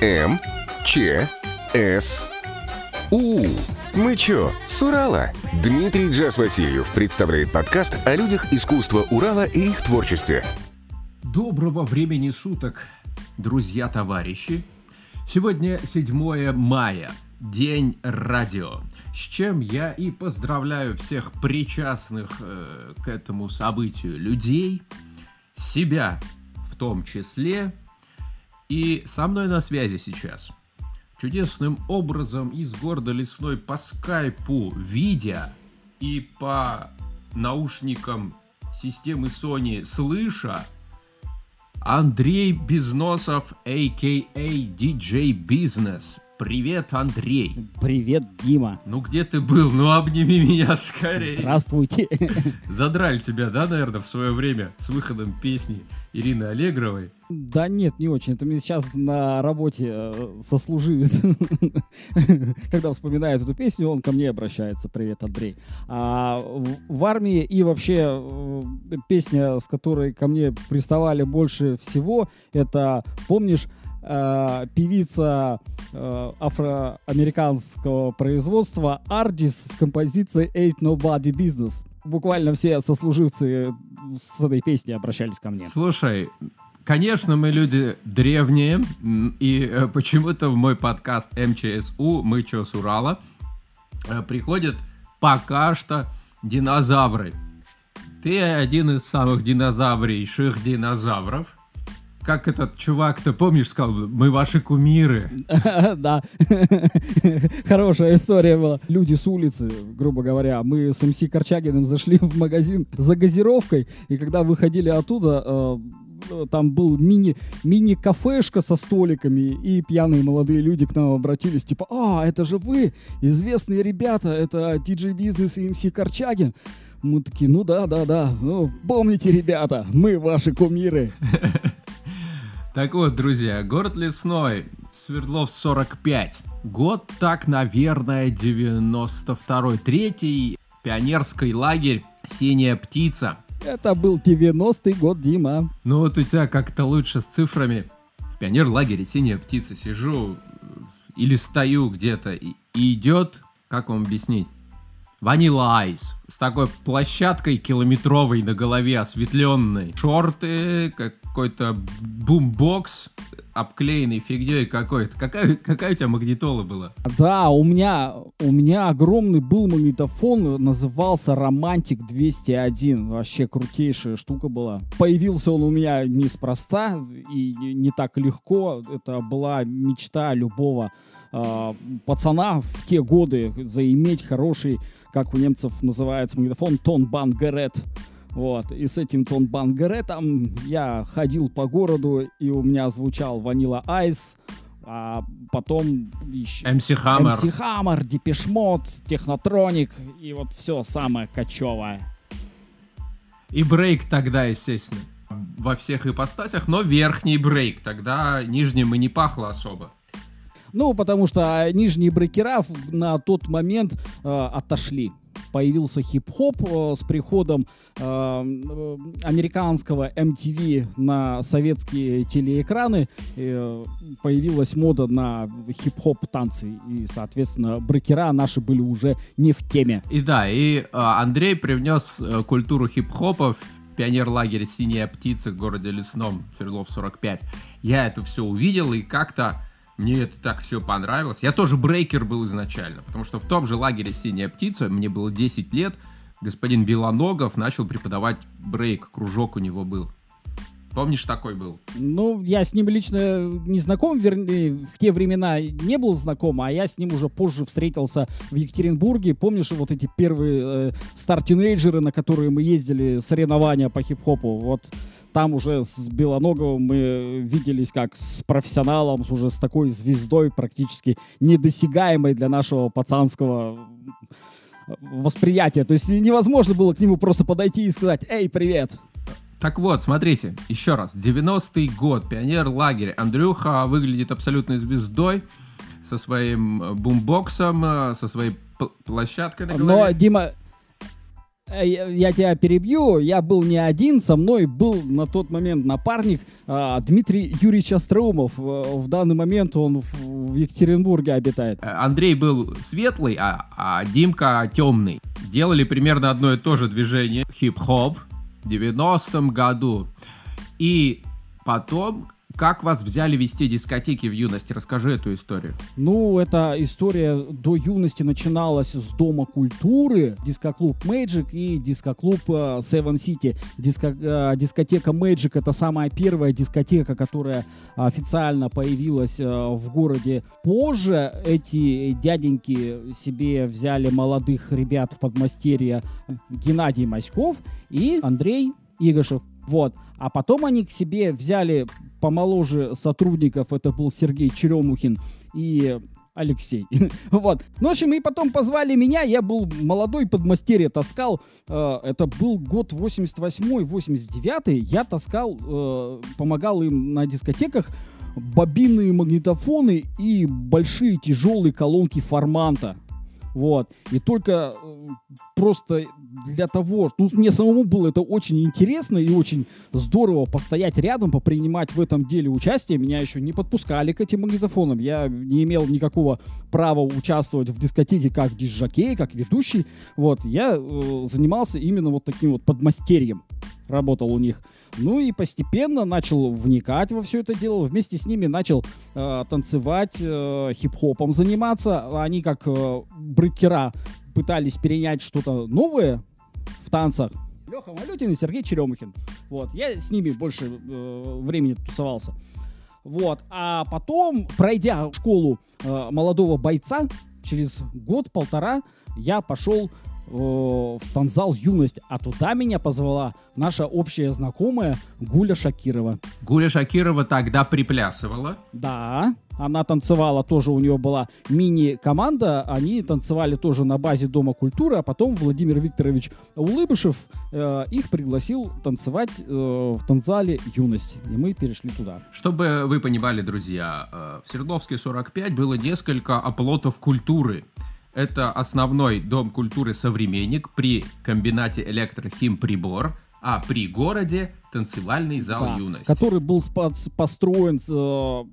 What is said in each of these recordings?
М, Ч, С, У. Мы чё, с Урала? Дмитрий Джаз Васильев представляет подкаст о людях искусства Урала и их творчестве. Доброго времени суток, друзья-товарищи. Сегодня 7 мая, День радио, с чем я и поздравляю всех причастных э, к этому событию людей, себя в том числе, и со мной на связи сейчас чудесным образом из города Лесной по скайпу, видя и по наушникам системы Sony слыша, Андрей Безносов, а.к.а. DJ Business. Привет, Андрей. Привет, Дима. Ну где ты был? Ну обними меня скорее. Здравствуйте. Задрали тебя, да, наверное, в свое время с выходом песни Ирины Аллегровой? Да нет, не очень. Это мне сейчас на работе э, сослуживец. Когда вспоминает эту песню, он ко мне обращается. Привет, Андрей. А в армии и вообще э, песня, с которой ко мне приставали больше всего, это, помнишь, э, певица э, афроамериканского производства Ардис с композицией Ain't Nobody Business. Буквально все сослуживцы с этой песней обращались ко мне. Слушай, Конечно, мы люди древние, и э, почему-то в мой подкаст МЧСУ «Мы чё с Урала» э, приходят пока что динозавры. Ты один из самых динозаврейших динозавров – как этот чувак-то, помнишь, сказал, мы ваши кумиры. Да, хорошая история была. Люди с улицы, грубо говоря, мы с МС Корчагиным зашли в магазин за газировкой, и когда выходили оттуда, э, там был мини, мини-кафешка со столиками, и пьяные молодые люди к нам обратились, типа, а, это же вы, известные ребята, это DJ Бизнес и МС Корчагин. Мы такие, ну да, да, да, ну помните, ребята, мы ваши кумиры. Так вот, друзья, город Лесной, Свердлов 45. Год так, наверное, 92-й. Третий пионерский лагерь «Синяя птица». Это был 90-й год, Дима. Ну вот у тебя как-то лучше с цифрами. В пионер-лагере «Синяя птица» сижу или стою где-то, и идет, как вам объяснить, Vanilla Ice с такой площадкой километровой на голове осветленной. Шорты, какой-то бумбокс, обклеенный фигней какой-то. Какая, какая у тебя магнитола была? Да, у меня, у меня огромный был магнитофон, назывался Романтик 201. Вообще крутейшая штука была. Появился он у меня неспроста и не, не так легко. Это была мечта любого э, пацана в те годы заиметь хороший как у немцев называется магнитофон, Тон Бангерет. Вот, и с этим Тон Бангеретом я ходил по городу, и у меня звучал Ванила Айс, а потом еще... MC Hammer. MC Hammer, Депешмот, Технотроник, и вот все самое кочевое. И брейк тогда, естественно, во всех ипостасях, но верхний брейк, тогда нижним и не пахло особо. Ну, потому что нижние брекера на тот момент э, отошли появился хип-хоп э, с приходом э, американского MTV на советские телеэкраны. Э, появилась мода на хип-хоп танцы. И, соответственно, брекера наши были уже не в теме. И да, и э, Андрей привнес э, культуру хип-хопа в пионер-лагерь «Синяя птица» в городе Лесном, Свердлов 45. Я это все увидел и как-то мне это так все понравилось. Я тоже брейкер был изначально, потому что в том же лагере «Синяя птица» мне было 10 лет, господин Белоногов начал преподавать брейк, кружок у него был. Помнишь, такой был? Ну, я с ним лично не знаком, вернее, в те времена не был знаком, а я с ним уже позже встретился в Екатеринбурге. Помнишь вот эти первые э, стар-тинейджеры, на которые мы ездили, соревнования по хип-хопу? Вот там уже с Белоноговым мы виделись как с профессионалом, уже с такой звездой, практически недосягаемой для нашего пацанского восприятия. То есть невозможно было к нему просто подойти и сказать «Эй, привет!» Так вот, смотрите, еще раз. 90-й год, пионер-лагерь. Андрюха выглядит абсолютной звездой со своим бумбоксом, со своей площадкой на голове. Но, Дима, э, я, я тебя перебью. Я был не один, со мной был на тот момент напарник а, Дмитрий Юрьевич Остроумов. Э, в данный момент он в, в Екатеринбурге обитает. Э, Андрей был светлый, а, а Димка темный. Делали примерно одно и то же движение. Хип-хоп в 90-м году. И потом как вас взяли вести дискотеки в юности? Расскажи эту историю. Ну, эта история до юности начиналась с Дома культуры, дискоклуб Magic и дискоклуб э, Seven City. Диско, э, дискотека Magic это самая первая дискотека, которая официально появилась э, в городе. Позже эти дяденьки себе взяли молодых ребят в подмастерье Геннадий Маськов и Андрей Игошев. Вот. А потом они к себе взяли помоложе сотрудников, это был Сергей Черемухин и Алексей. вот. Ну, в общем, и потом позвали меня, я был молодой подмастерье, таскал, э, это был год 88-89, я таскал, э, помогал им на дискотеках бобинные магнитофоны и большие тяжелые колонки форманта. Вот. И только э, просто для того, ну, мне самому было это очень интересно и очень здорово постоять рядом, попринимать в этом деле участие. Меня еще не подпускали к этим магнитофонам. Я не имел никакого права участвовать в дискотеке как дисжокей, как ведущий. Вот. Я э, занимался именно вот таким вот подмастерьем. Работал у них. Ну и постепенно начал вникать во все это дело. Вместе с ними начал э, танцевать, э, хип-хопом заниматься. Они как э, брейкера пытались перенять что-то новое в танцах. Леха Малютин и Сергей Черемухин. Вот. Я с ними больше э, времени тусовался. Вот. А потом, пройдя школу э, молодого бойца, через год-полтора я пошел в танзал «Юность», а туда меня позвала наша общая знакомая Гуля Шакирова. Гуля Шакирова тогда приплясывала? Да, она танцевала, тоже у нее была мини-команда, они танцевали тоже на базе Дома культуры, а потом Владимир Викторович Улыбышев э, их пригласил танцевать э, в танцале «Юность», и мы перешли туда. Чтобы вы понимали, друзья, э, в Свердловске 45 было несколько оплотов культуры – это основной дом культуры «Современник» при комбинате «Электрохимприбор», а при городе танцевальный зал да, «Юность». Который был построен э,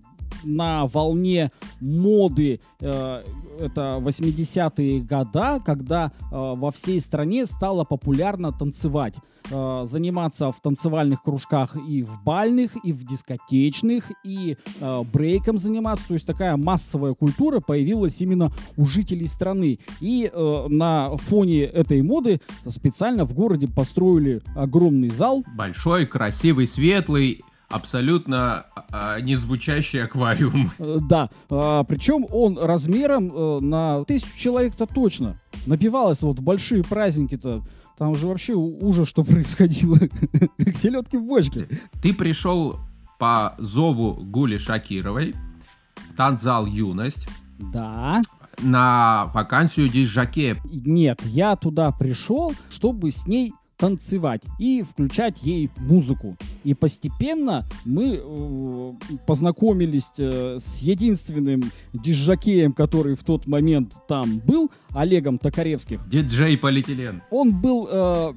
на волне моды э, это 80-е года, когда э, во всей стране стало популярно танцевать. Э, заниматься в танцевальных кружках и в бальных, и в дискотечных, и э, брейком заниматься. То есть такая массовая культура появилась именно у жителей страны. И э, на фоне этой моды специально в городе построили огромный зал. Большой, красивый, светлый абсолютно а, незвучащий аквариум. Э, да, а, причем он размером а, на тысячу человек-то точно. Напивалось вот в большие праздники-то. Там же вообще ужас, что происходило. Как селедки в бочке. Ты пришел по зову Гули Шакировой в танцзал «Юность». Да. На вакансию дизжаке. Нет, я туда пришел, чтобы с ней танцевать и включать ей музыку. И постепенно мы э, познакомились э, с единственным диджакеем, который в тот момент там был, Олегом Токаревских. Диджей полиэтилен. Он был э,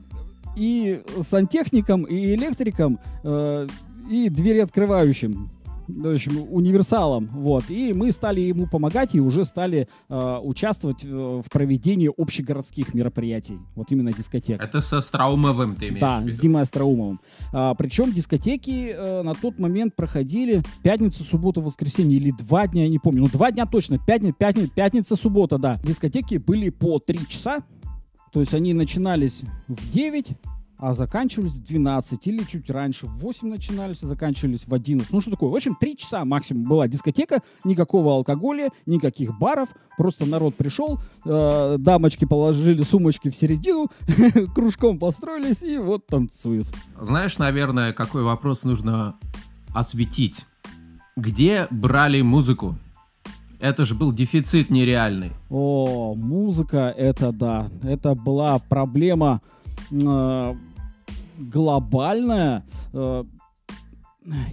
и сантехником, и электриком, э, и двери открывающим в общем, универсалом, вот, и мы стали ему помогать и уже стали э, участвовать в, в проведении общегородских мероприятий, вот именно дискотек. Это со Страумовым ты имеешь Да, с Димой Остроумовым. А, причем дискотеки э, на тот момент проходили пятницу, субботу, воскресенье или два дня, я не помню, ну два дня точно, пятница, пятница, пятница, суббота, да. Дискотеки были по три часа, то есть они начинались в 9, а заканчивались в 12 или чуть раньше. В 8 начинались, а заканчивались в 11. Ну, что такое? В общем, 3 часа максимум была дискотека, никакого алкоголя, никаких баров. Просто народ пришел, э, дамочки положили сумочки в середину, кружком построились и вот танцуют. Знаешь, наверное, какой вопрос нужно осветить? Где брали музыку? Это же был дефицит нереальный. О, музыка, это да. Это была проблема э, глобальная. Э,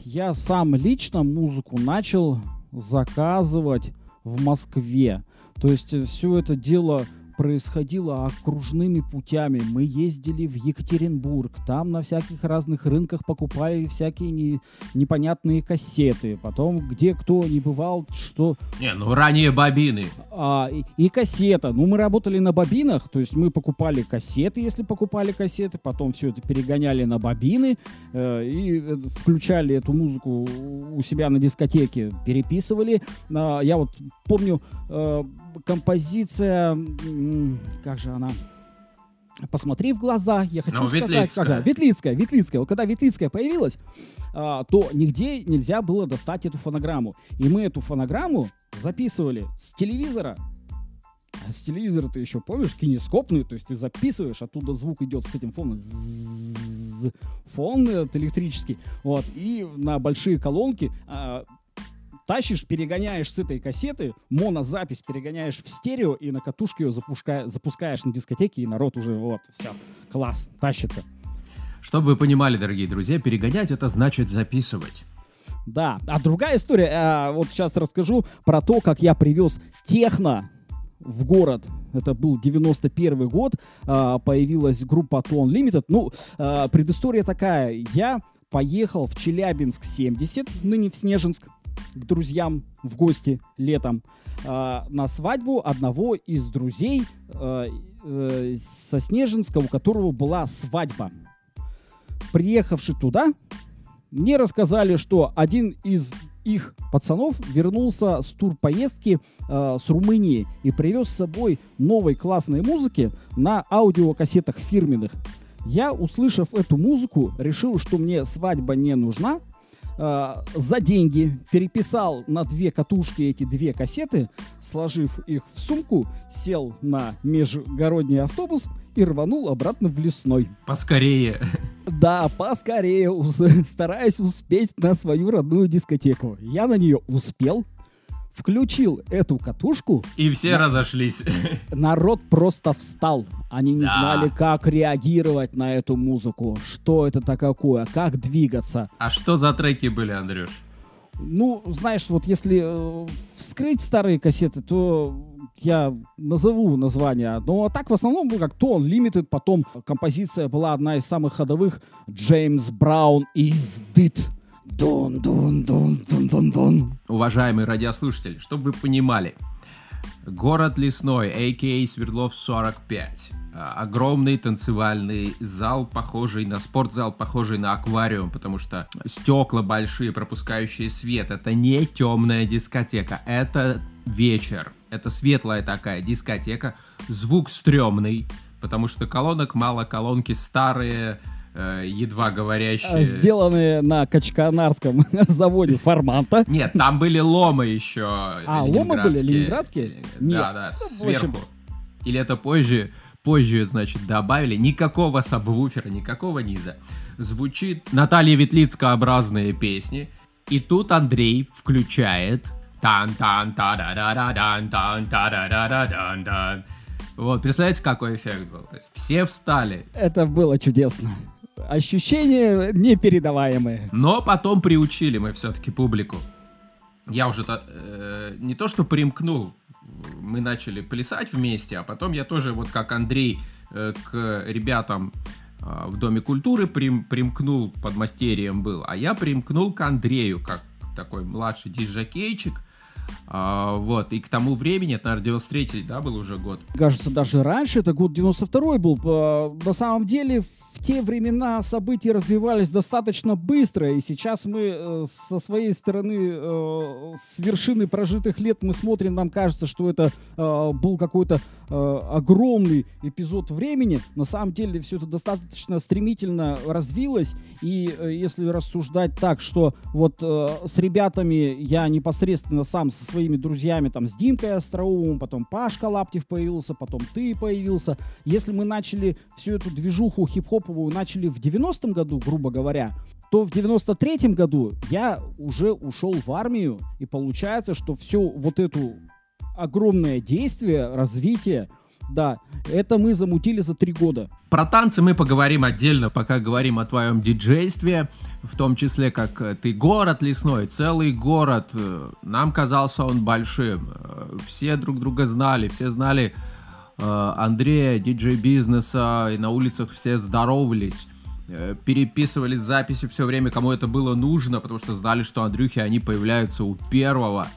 я сам лично музыку начал заказывать в Москве. То есть все это дело происходило окружными путями. Мы ездили в Екатеринбург, там на всяких разных рынках покупали всякие не, непонятные кассеты. Потом, где кто не бывал, что... Не, ну ранее бобины. А, и, и кассета. Ну, мы работали на бобинах, то есть мы покупали кассеты, если покупали кассеты, потом все это перегоняли на бобины э, и э, включали эту музыку у себя на дискотеке, переписывали. А, я вот помню э, композиция, как же она? Посмотри в глаза, я хочу ну, сказать, Ветлицкая. Ага, Ветлицкая, Ветлицкая. Вот когда Ветлицкая появилась, а, то нигде нельзя было достать эту фонограмму. И мы эту фонограмму записывали с телевизора. А с телевизора ты еще помнишь, кинескопный, то есть ты записываешь, оттуда звук идет с этим фоном. Фон этот электрический. Вот. И на большие колонки а, тащишь, перегоняешь с этой кассеты, монозапись перегоняешь в стерео и на катушке ее запуска... запускаешь на дискотеке, и народ уже вот, все, класс, тащится. Чтобы вы понимали, дорогие друзья, перегонять это значит записывать. Да, а другая история, а, вот сейчас расскажу про то, как я привез техно в город. Это был 91 год, а, появилась группа Tone Limited. Ну, а, предыстория такая, я поехал в Челябинск 70, ныне в Снежинск, к друзьям в гости летом э, на свадьбу одного из друзей э, э, со Снежинска, у которого была свадьба. Приехавши туда, мне рассказали, что один из их пацанов вернулся с турпоездки э, с Румынии и привез с собой новой классной музыки на аудиокассетах фирменных. Я, услышав эту музыку, решил, что мне свадьба не нужна, э, за деньги переписал на две катушки эти две кассеты, сложив их в сумку, сел на межгородний автобус и рванул обратно в лесной. Поскорее. Да, поскорее, стараясь успеть на свою родную дискотеку. Я на нее успел, включил эту катушку. И все на... разошлись. Народ просто встал. Они не да. знали, как реагировать на эту музыку. Что это такое, как двигаться. А что за треки были, Андрюш? Ну, знаешь, вот если э, вскрыть старые кассеты, то я назову название. Но так в основном ну, как Tone Limited, потом композиция была одна из самых ходовых Джеймс Браун из Did. Дон, дон, дон, дон, дон, дон. Уважаемые радиослушатели, чтобы вы понимали, город Лесной, а.к.а. Свердлов 45, а, огромный танцевальный зал, похожий на спортзал, похожий на аквариум, потому что стекла большие, пропускающие свет. Это не темная дискотека, это вечер. Это светлая такая дискотека. Звук стрёмный, потому что колонок мало, колонки старые, едва говорящие. Сделанные на Качканарском заводе форманта. Нет, там были ломы еще. А, ломы были ленинградские? Нет. Да, да, ну, сверху. Или это позже, позже, значит, добавили. Никакого сабвуфера, никакого низа. Звучит Наталья Ветлицкообразные песни. И тут Андрей включает тан тан та да да да дан тан та да да да дан дан Вот, представляете, какой эффект был? То есть все встали. Это было чудесно ощущения непередаваемые. Но потом приучили мы все-таки публику. Я уже э, не то что примкнул, мы начали плясать вместе, а потом я тоже, вот как Андрей, э, к ребятам э, в Доме культуры прим, примкнул, под мастерием был, а я примкнул к Андрею, как такой младший диджакейчик, а, вот, и к тому времени, это, наверное, 93-й, да, был уже год? Кажется, даже раньше, это год 92-й был. На самом деле, в те времена события развивались достаточно быстро, и сейчас мы э, со своей стороны, э, с вершины прожитых лет мы смотрим, нам кажется, что это э, был какой-то огромный эпизод времени. На самом деле все это достаточно стремительно развилось, и если рассуждать так, что вот с ребятами я непосредственно сам со своими друзьями, там, с Димкой Остроумом, потом Пашка Лаптев появился, потом ты появился. Если мы начали всю эту движуху хип-хоповую начали в 90-м году, грубо говоря, то в 93-м году я уже ушел в армию, и получается, что все вот это огромное действие, развитие, да, это мы замутили за три года. Про танцы мы поговорим отдельно, пока говорим о твоем диджействе, в том числе, как э, ты город лесной, целый город. Э, нам казался он большим. Э, все друг друга знали, все знали Андрея, диджей-бизнеса, и на улицах все здоровались, переписывались записи все время, кому это было нужно, потому что знали, что Андрюхи, они появляются у первого.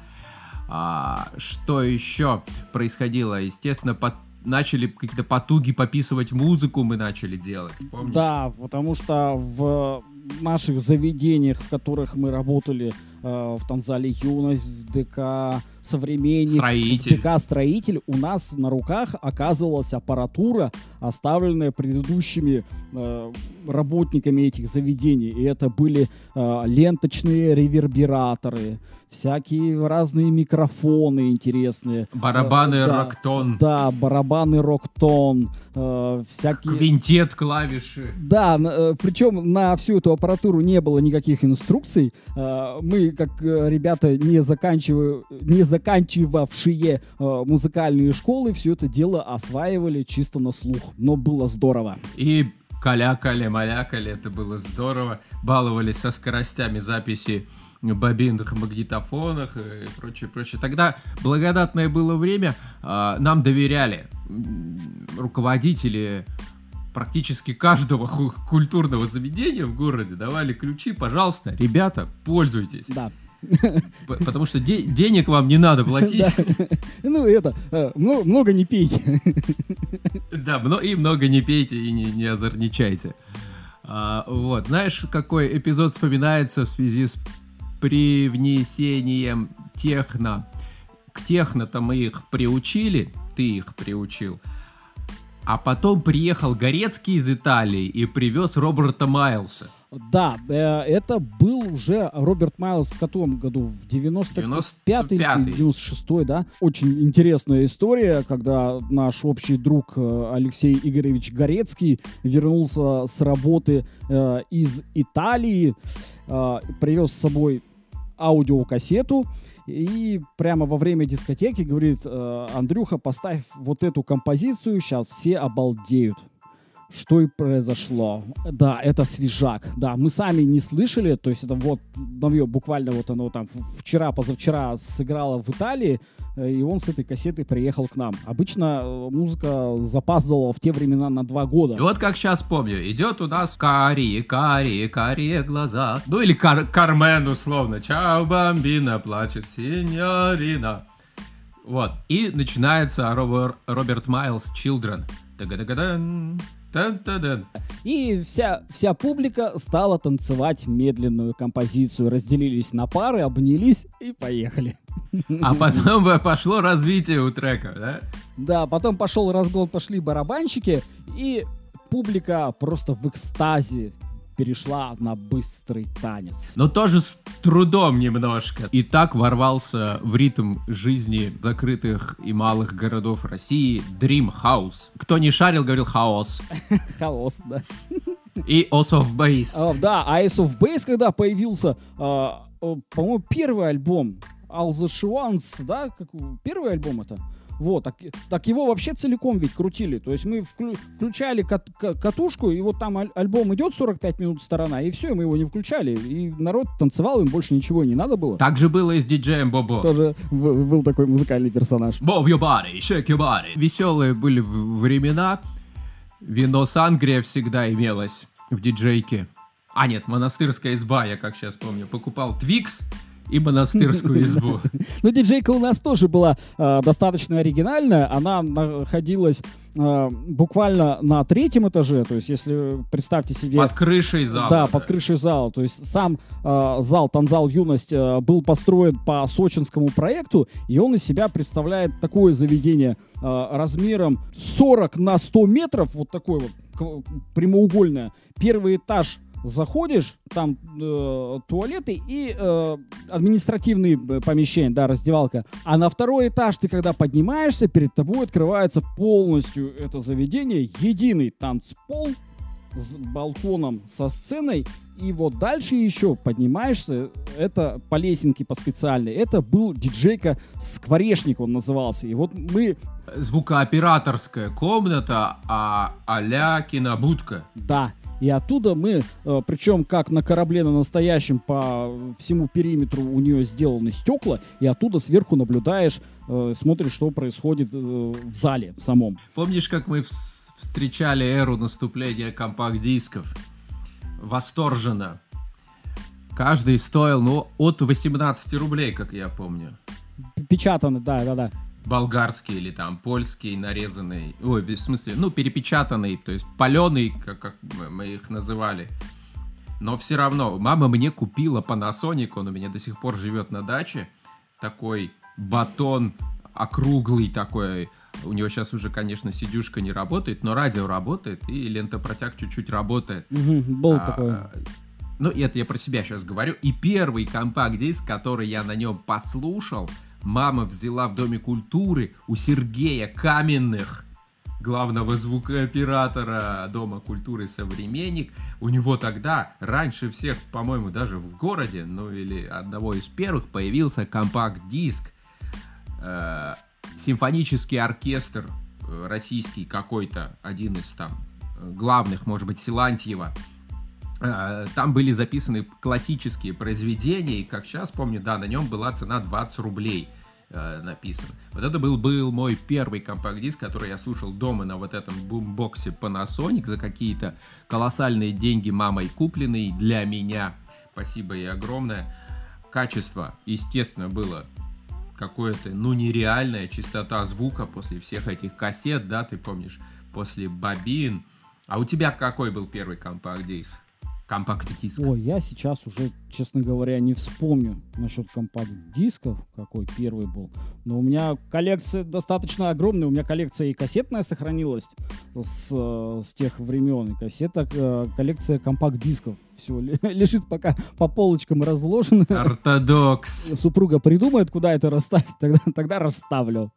А, что еще происходило? Естественно, под начали какие-то потуги пописывать музыку, мы начали делать, помнишь? Да, потому что в наших заведениях, в которых мы работали, э, в Танзале Юность, в ДК Современник, Строитель. в ДК Строитель, у нас на руках оказывалась аппаратура, оставленная предыдущими э, работниками этих заведений. И это были э, ленточные ревербераторы, всякие разные микрофоны интересные. Барабаны Э, да, Роктон, Да, барабаны Роктон, э, всякие... квинтет клавиши. Да, причем на всю эту аппаратуру не было никаких инструкций. Э, Мы, как э, ребята, не, заканчивая, не заканчивавшие э, музыкальные школы, все это дело осваивали чисто на слух. Но было здорово. И калякали, малякали, это было здорово. Баловались со скоростями записи в бобинных магнитофонах и прочее, прочее. Тогда благодатное было время, а, нам доверяли руководители практически каждого культурного заведения в городе давали ключи, пожалуйста, ребята, пользуйтесь. Да. Потому что де- денег вам не надо платить. Да. Ну, это, э, мно- много не пейте. Да, и много не пейте и не, не озорничайте. А, вот, знаешь, какой эпизод вспоминается в связи с привнесением техно? К техно-то мы их приучили, ты их приучил. А потом приехал Горецкий из Италии и привез Роберта Майлса. Да, э, это был уже Роберт Майлз в каком году? В 95 или 95-й. 96 да? Очень интересная история, когда наш общий друг э, Алексей Игоревич Горецкий вернулся с работы э, из Италии, привез с собой аудиокассету, и прямо во время дискотеки говорит, э, Андрюха, поставь вот эту композицию, сейчас все обалдеют. Что и произошло. Да, это свежак. Да, мы сами не слышали, то есть это вот новье, буквально вот оно там вчера, позавчера сыграло в Италии, э, и он с этой кассетой приехал к нам. Обычно э, музыка запаздывала в те времена на два года. И вот как сейчас помню, идет у нас карие, карие, карие глаза. Ну или Кар- Кармен условно. Чао, бомбина, плачет синьорина. Вот. И начинается Робер- Роберт Майлз Children. И вся, вся публика стала танцевать медленную композицию. Разделились на пары, обнялись и поехали. А потом пошло развитие у трека, да? Да, потом пошел разгон, пошли барабанщики, и публика просто в экстазе перешла на быстрый танец. Но тоже с трудом немножко. И так ворвался в ритм жизни закрытых и малых городов России Dream House. Кто не шарил, говорил хаос. Хаос, да. И Os of Base. А, да, Ice of Base, когда появился, а, по-моему, первый альбом All the Swans, да, как, первый альбом это. Вот, так, так его вообще целиком ведь крутили. То есть мы вклю- включали кат- ка- катушку, и вот там аль- альбом идет 45 минут сторона, и все, и мы его не включали. И народ танцевал, им больше ничего не надо было. Так же было и с диджеем Бобо. Тоже был такой музыкальный персонаж. Move your body, shake your body. Веселые были времена. Вино Сангрия всегда имелось в диджейке. А нет, монастырская изба, я как сейчас помню. Покупал Твикс и монастырскую избу. Ну, диджейка у нас тоже была э, достаточно оригинальная. Она находилась э, буквально на третьем этаже. То есть, если представьте себе... Под крышей зала. Да, под крышей зала. То есть сам э, зал, танзал Юность был построен по сочинскому проекту, и он из себя представляет такое заведение размером 40 на 100 метров, вот такое вот прямоугольное. Первый этаж заходишь, там э, туалеты и э, административные э, помещения, да, раздевалка. А на второй этаж ты когда поднимаешься, перед тобой открывается полностью это заведение, единый танцпол, с балконом со сценой, и вот дальше еще поднимаешься, это по лесенке по специальной, это был диджейка Скворечник он назывался, и вот мы, Звукооператорская комната, а а-ля кинобудка. да, И оттуда мы, э, причем как на корабле на настоящем, по всему периметру у нее сделаны стекла, и оттуда сверху наблюдаешь, э, смотришь, что происходит э, в зале в самом. Помнишь, как мы встречали эру наступления компакт-дисков? Восторженно. Каждый стоил, ну, от 18 рублей, как я помню. Печатаны, да, да, да болгарский или там польский нарезанный, ой, в смысле, ну, перепечатанный, то есть паленый, как, как мы их называли. Но все равно, мама мне купила Panasonic, он у меня до сих пор живет на даче, такой батон округлый такой, у него сейчас уже, конечно, сидюшка не работает, но радио работает, и лентопротяг чуть-чуть работает. Угу, был а, такой. Ну, это я про себя сейчас говорю. И первый компакт-диск, который я на нем послушал, мама взяла в Доме культуры у Сергея Каменных, главного звукооператора Дома культуры «Современник». У него тогда, раньше всех, по-моему, даже в городе, ну или одного из первых, появился компакт-диск. Э, симфонический оркестр э, российский какой-то, один из там э, главных, может быть, Силантьева. Э, там были записаны классические произведения, и как сейчас помню, да, на нем была цена 20 рублей э, написано. Вот это был, был мой первый компакт-диск, который я слушал дома на вот этом бумбоксе Panasonic за какие-то колоссальные деньги мамой купленные для меня. Спасибо ей огромное. Качество, естественно, было какое-то, ну, нереальная частота звука после всех этих кассет, да, ты помнишь, после бобин. А у тебя какой был первый компакт-диск? Компакт-диск. Ой, я сейчас уже, честно говоря, не вспомню насчет компакт-дисков, какой первый был. Но у меня коллекция достаточно огромная. У меня коллекция и кассетная сохранилась с, с тех времен. И кассета, э, коллекция компакт-дисков. Все лежит пока по полочкам разложено. Ортодокс. Супруга придумает, куда это расставить, тогда, тогда расставлю.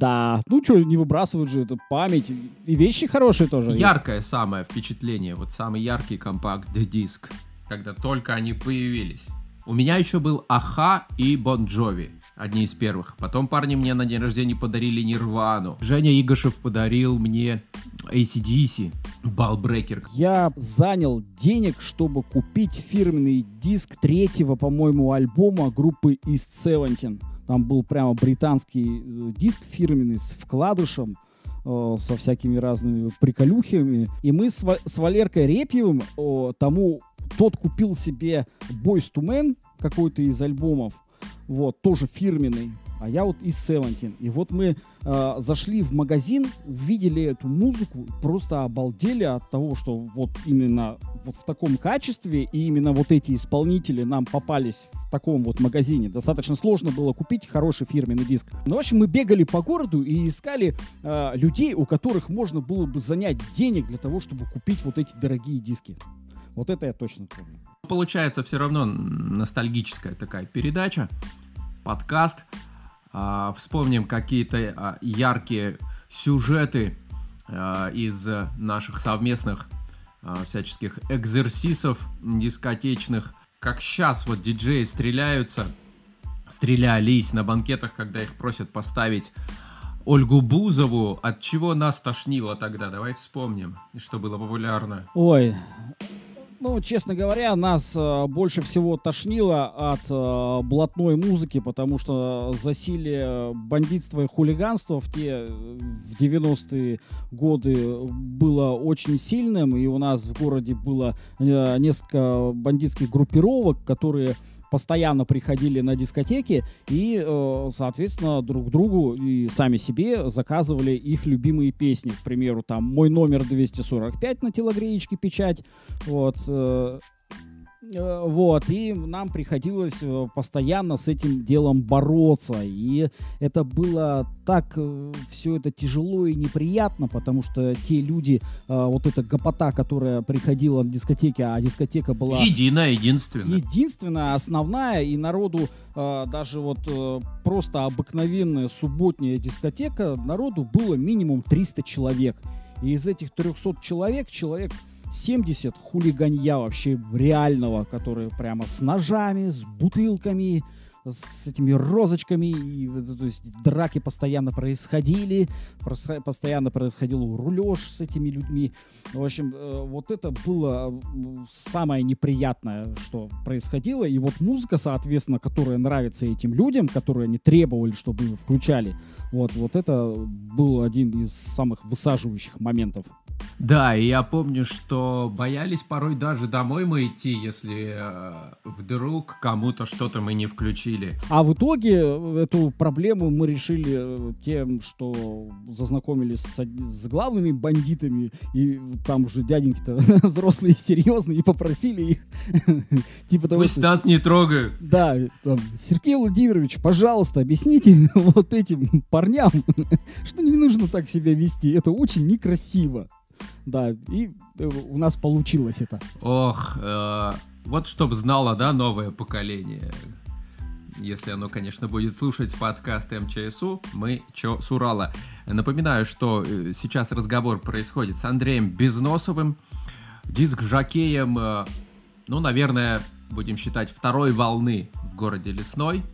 Да. Ну что, не выбрасывают же, это память. И вещи хорошие тоже Яркое есть. самое впечатление, вот самый яркий компакт-диск, когда только они появились. У меня еще был Аха и Бон Джови одни из первых. Потом парни мне на день рождения подарили Нирвану. Женя Игошев подарил мне ACDC, Балбрекер. Я занял денег, чтобы купить фирменный диск третьего, по-моему, альбома группы East Seventeen. Там был прямо британский э, диск фирменный с вкладышем э, со всякими разными приколюхами. И мы с, с Валеркой Репьевым э, тому тот купил себе Boys to Men, какой-то из альбомов, вот, тоже фирменный, а я вот из Seventeen. И вот мы э, зашли в магазин, увидели эту музыку, просто обалдели от того, что вот именно вот в таком качестве и именно вот эти исполнители нам попались в таком вот магазине. Достаточно сложно было купить хороший фирменный диск. Ну, в общем, мы бегали по городу и искали э, людей, у которых можно было бы занять денег для того, чтобы купить вот эти дорогие диски. Вот это я точно помню. Получается все равно ностальгическая такая передача, подкаст. А, вспомним какие-то а, яркие сюжеты а, из наших совместных а, всяческих экзерсисов дискотечных. Как сейчас вот диджеи стреляются, стрелялись на банкетах, когда их просят поставить Ольгу Бузову, от чего нас тошнило тогда? Давай вспомним, что было популярно. Ой, ну, честно говоря, нас э, больше всего тошнило от э, блатной музыки, потому что засилие бандитства и хулиганства в те в 90-е годы было очень сильным, и у нас в городе было э, несколько бандитских группировок, которые постоянно приходили на дискотеки и, э, соответственно, друг другу и сами себе заказывали их любимые песни. К примеру, там «Мой номер 245» на телогреечке печать. Вот. Э, вот, и нам приходилось э, постоянно с этим делом бороться. И это было так э, все это тяжело и неприятно, потому что те люди, вот эта гопота, которая приходила на дискотеке, а дискотека была... Единая, единственная. Единственная, основная, и народу даже вот просто обыкновенная субботняя дискотека, народу было минимум 300 человек. И из этих 300 человек, человек 70 хулиганья вообще реального, которые прямо с ножами, с бутылками, с этими розочками, и, то есть драки постоянно происходили, постоянно происходил рулеж с этими людьми. В общем, э, вот это было самое неприятное, что происходило. И вот музыка, соответственно, которая нравится этим людям, которые они требовали, чтобы включали, вот, вот это был один из самых высаживающих моментов. Да, и я помню, что боялись порой даже домой мы идти, если э, вдруг кому-то что-то мы не включили. А в итоге э, эту проблему мы решили э, тем, что зазнакомились с, с главными бандитами, и там уже дяденьки-то взрослые и серьезные, и попросили их типа того, Пусть что... нас не трогают. Да, там, Сергей Владимирович, пожалуйста, объясните вот этим парням, что не нужно так себя вести, это очень некрасиво. Да, и э, у нас получилось это. Ох, э, вот чтоб знало, да, новое поколение. Если оно, конечно, будет слушать подкаст МЧСУ, мы чё с Урала. Напоминаю, что э, сейчас разговор происходит с Андреем Безносовым, диск-жокеем, э, ну, наверное, будем считать, второй волны в городе Лесной –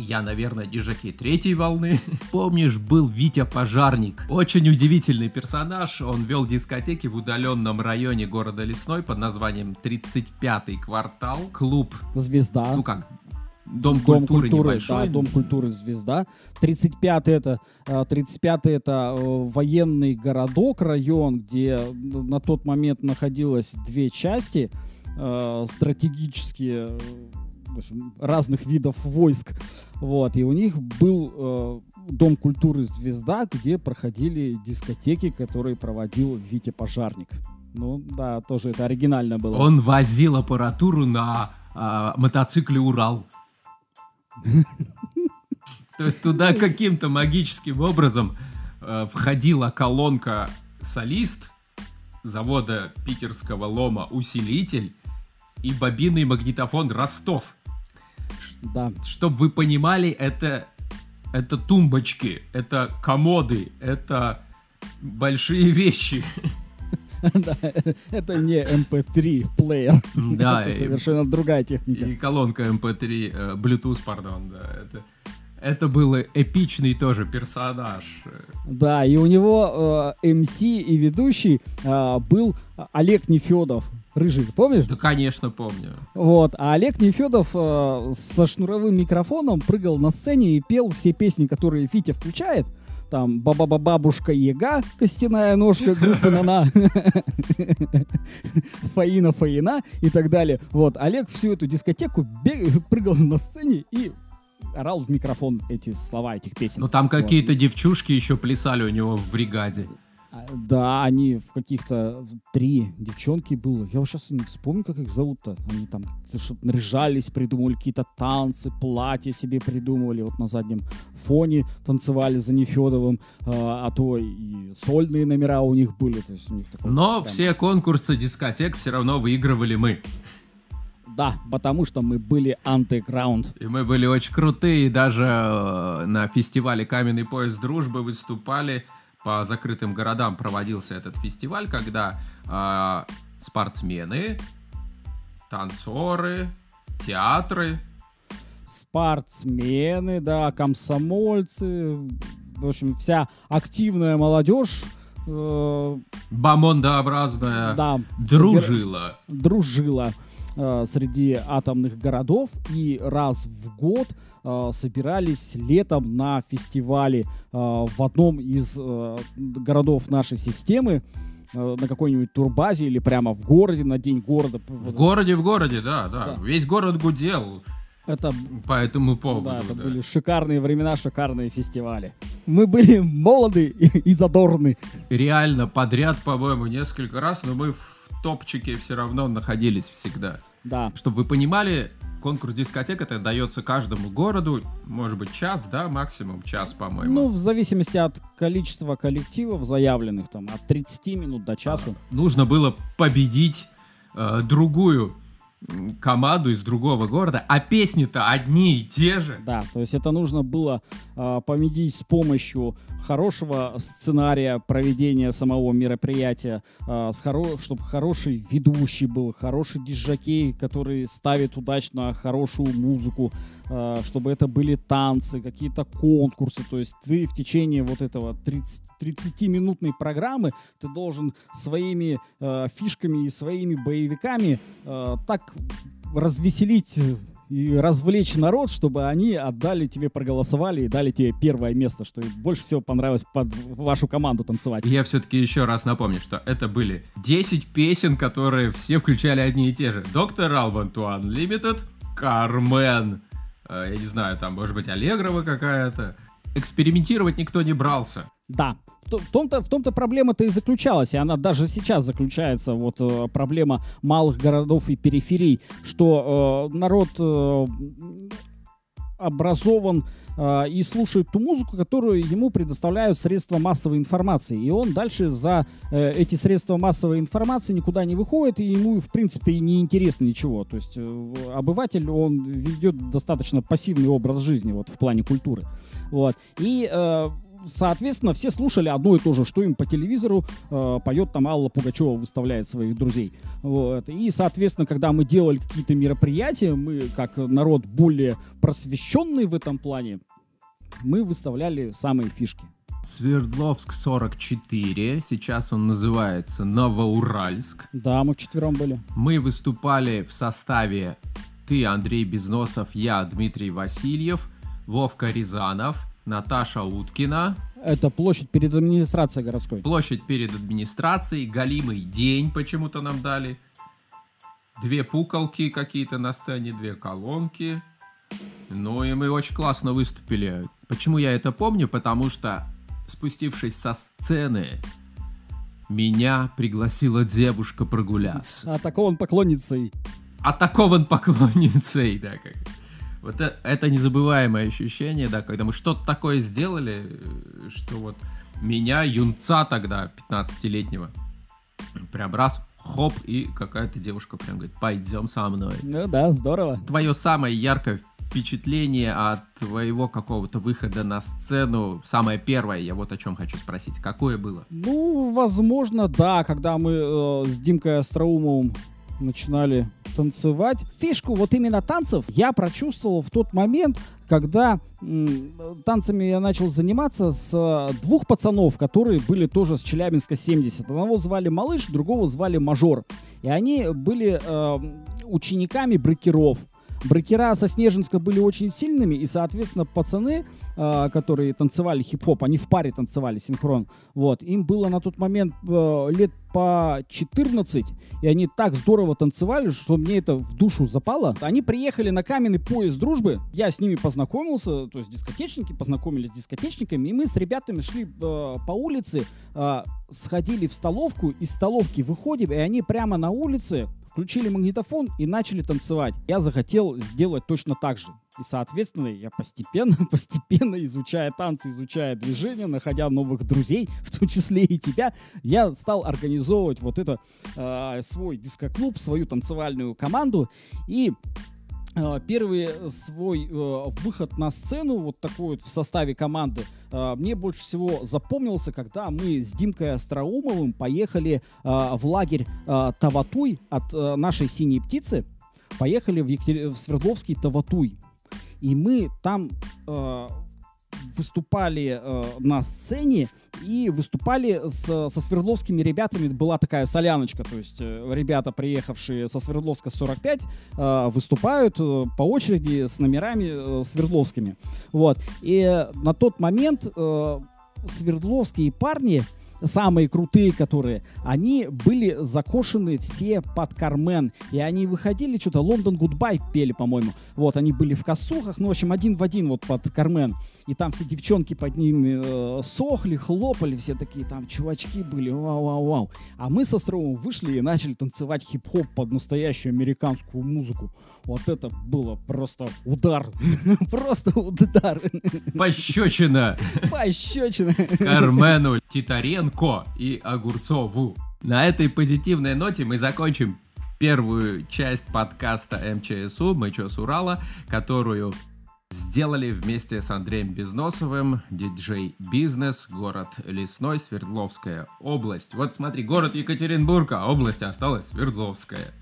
я, наверное, дежаки третьей волны. Помнишь, был Витя Пожарник. Очень удивительный персонаж. Он вел дискотеки в удаленном районе города Лесной под названием 35-й квартал. Клуб. Звезда. Ну как, Дом, Дом культуры, культуры небольшой. Да, Дом культуры «Звезда». 35-й это, 35 э, это э, военный городок, район, где на тот момент находилось две части э, стратегические разных видов войск. Вот, и у них был э, Дом культуры «Звезда», где проходили дискотеки, которые проводил Витя Пожарник. Ну, да, тоже это оригинально было. Он возил аппаратуру на э, мотоцикле «Урал». То есть туда каким-то магическим образом э, входила колонка «Солист» завода питерского лома «Усилитель» и бобинный магнитофон «Ростов». Да. Чтобы вы понимали, это, это тумбочки, это комоды, это большие вещи. Да, это не MP3 эм плеер. Да, это совершенно другая техника. И колонка MP3, эм э, Bluetooth, пардон, да. Это, это был эпичный тоже персонаж. Да, и у него э, MC и ведущий э, был Олег Нефедов. Рыжий, помнишь? Да, конечно, помню. Вот, а Олег Нефедов э, со шнуровым микрофоном прыгал на сцене и пел все песни, которые Фитя включает. Там «Баба-бабушка Ега», «Костяная ножка», группа «Нана», «Фаина, Фаина» и так далее. Вот, Олег всю эту дискотеку прыгал на сцене и орал в микрофон эти слова этих песен. Ну там какие-то девчушки еще плясали у него в бригаде. Да, они в каких-то три девчонки было. Я вот сейчас не вспомню, как их зовут-то. Они там что-то наряжались, придумывали какие-то танцы, платья себе придумывали. Вот на заднем фоне танцевали за Нефедовым, а, а то и сольные номера у них были. То есть у них такой, Но прям... все конкурсы дискотек все равно выигрывали мы. Да, потому что мы были антиграунд. И мы были очень крутые, даже э, на фестивале «Каменный пояс дружбы» выступали по закрытым городам проводился этот фестиваль, когда э, спортсмены, танцоры, театры. Спортсмены, да, комсомольцы, в общем, вся активная молодежь э, бомондообразная да, дружила. Собир... Дружила э, среди атомных городов и раз в год э, собирались летом на фестивале э, в одном из э, городов нашей системы э, на какой-нибудь турбазе или прямо в городе на день города. В городе, в городе, да, да. да. Весь город гудел. Это, по этому поводу. Да, это да. были шикарные времена, шикарные фестивали. Мы были молоды и, и задорны. Реально подряд, по-моему, несколько раз, но мы в топчике все равно находились всегда. Да. Чтобы вы понимали, конкурс дискотек это дается каждому городу, может быть, час, да, максимум час, по-моему. Ну, в зависимости от количества коллективов заявленных, там, от 30 минут до часу. А, нужно было победить э, другую команду из другого города, а песни-то одни и те же. Да, то есть это нужно было э, победить с помощью хорошего сценария проведения самого мероприятия, э, с хоро чтобы хороший ведущий был, хороший диджакей, который ставит удачно хорошую музыку, чтобы это были танцы, какие-то конкурсы. То есть ты в течение вот этого 30, 30-минутной программы ты должен своими э, фишками и своими боевиками э, так развеселить и развлечь народ, чтобы они отдали тебе, проголосовали и дали тебе первое место, что больше всего понравилось под вашу команду танцевать. Я все-таки еще раз напомню, что это были 10 песен, которые все включали одни и те же. Доктор to Unlimited, Кармен, э, я не знаю, там, может быть, Аллегрова какая-то. Экспериментировать никто не брался. Да, в том-то, в том-то проблема-то и заключалась, и она даже сейчас заключается, вот э, проблема малых городов и периферий, что э, народ э, образован э, и слушает ту музыку, которую ему предоставляют средства массовой информации. И он дальше за э, эти средства массовой информации никуда не выходит, и ему, в принципе, и не интересно ничего. То есть э, обыватель, он ведет достаточно пассивный образ жизни вот, в плане культуры. Вот. И э, соответственно, все слушали одно и то же, что им по телевизору э, поет там Алла Пугачева, выставляет своих друзей. Вот. И, соответственно, когда мы делали какие-то мероприятия, мы, как народ более просвещенный в этом плане, мы выставляли самые фишки. Свердловск 44, сейчас он называется Новоуральск. Да, мы четвером были. Мы выступали в составе ты, Андрей Безносов, я, Дмитрий Васильев, Вовка Рязанов, Наташа Уткина. Это площадь перед администрацией городской. Площадь перед администрацией, голимый день почему-то нам дали. Две пукалки какие-то на сцене, две колонки. Ну и мы очень классно выступили. Почему я это помню? Потому что, спустившись со сцены, меня пригласила девушка прогуляться. А такого он поклонницей. А такого он поклонницей, да, как. Вот это, это незабываемое ощущение, да, когда мы что-то такое сделали, э, что вот меня, юнца тогда, 15-летнего, прям раз, хоп, и какая-то девушка прям говорит, пойдем со мной. Ну да, здорово. Твое самое яркое впечатление от твоего какого-то выхода на сцену, самое первое, я вот о чем хочу спросить, какое было? Ну, возможно, да, когда мы э, с Димкой Остроумовым начинали танцевать. Фишку вот именно танцев я прочувствовал в тот момент, когда танцами я начал заниматься с э, двух пацанов, которые были тоже с Челябинска 70. Одного звали Малыш, другого звали Мажор. И они были э, учениками брекеров. Брекера со Снежинска были очень сильными, и, соответственно, пацаны, э, которые танцевали хип-хоп, они в паре танцевали синхрон. Вот. Им было на тот момент э, лет по 14, и они так здорово танцевали, что мне это в душу запало. Они приехали на каменный поезд дружбы, я с ними познакомился, то есть дискотечники, познакомились с дискотечниками, и мы с ребятами шли э, по улице, э, сходили в столовку, из столовки выходим, и они прямо на улице включили магнитофон и начали танцевать. Я захотел сделать точно так же. И, соответственно, я постепенно, постепенно, изучая танцы, изучая движения, находя новых друзей, в том числе и тебя, я стал организовывать вот это э, свой дискоклуб, свою танцевальную команду. И первый свой э, выход на сцену, вот такой вот в составе команды, э, мне больше всего запомнился, когда мы с Димкой Остроумовым поехали э, в лагерь э, Таватуй от э, нашей «Синей птицы», поехали в, Екатер... в Свердловский Таватуй. И мы там э, выступали э, на сцене и выступали с, со свердловскими ребятами. Была такая соляночка, то есть э, ребята, приехавшие со Свердловска 45, э, выступают э, по очереди с номерами э, свердловскими. Вот. И на тот момент э, свердловские парни самые крутые, которые, они были закошены все под Кармен. И они выходили, что-то London Goodbye пели, по-моему. Вот, они были в косухах, ну, в общем, один в один вот под Кармен. И там все девчонки под ними э, сохли, хлопали, все такие там чувачки были, вау-вау-вау. А мы со Стровым вышли и начали танцевать хип-хоп под настоящую американскую музыку. Вот это было просто удар. Просто удар. Пощечина. Пощечина. Кармену Титаренко и Огурцову. На этой позитивной ноте мы закончим первую часть подкаста МЧСУ «Мы чё с Урала», которую сделали вместе с Андреем Безносовым, диджей Бизнес, город Лесной, Свердловская область. Вот смотри, город Екатеринбург, а область осталась Свердловская.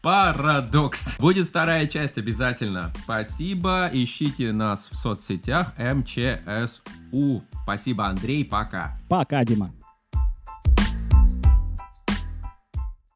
Парадокс. Будет вторая часть обязательно. Спасибо. Ищите нас в соцсетях МЧСУ. Спасибо, Андрей. Пока. Пока, Дима.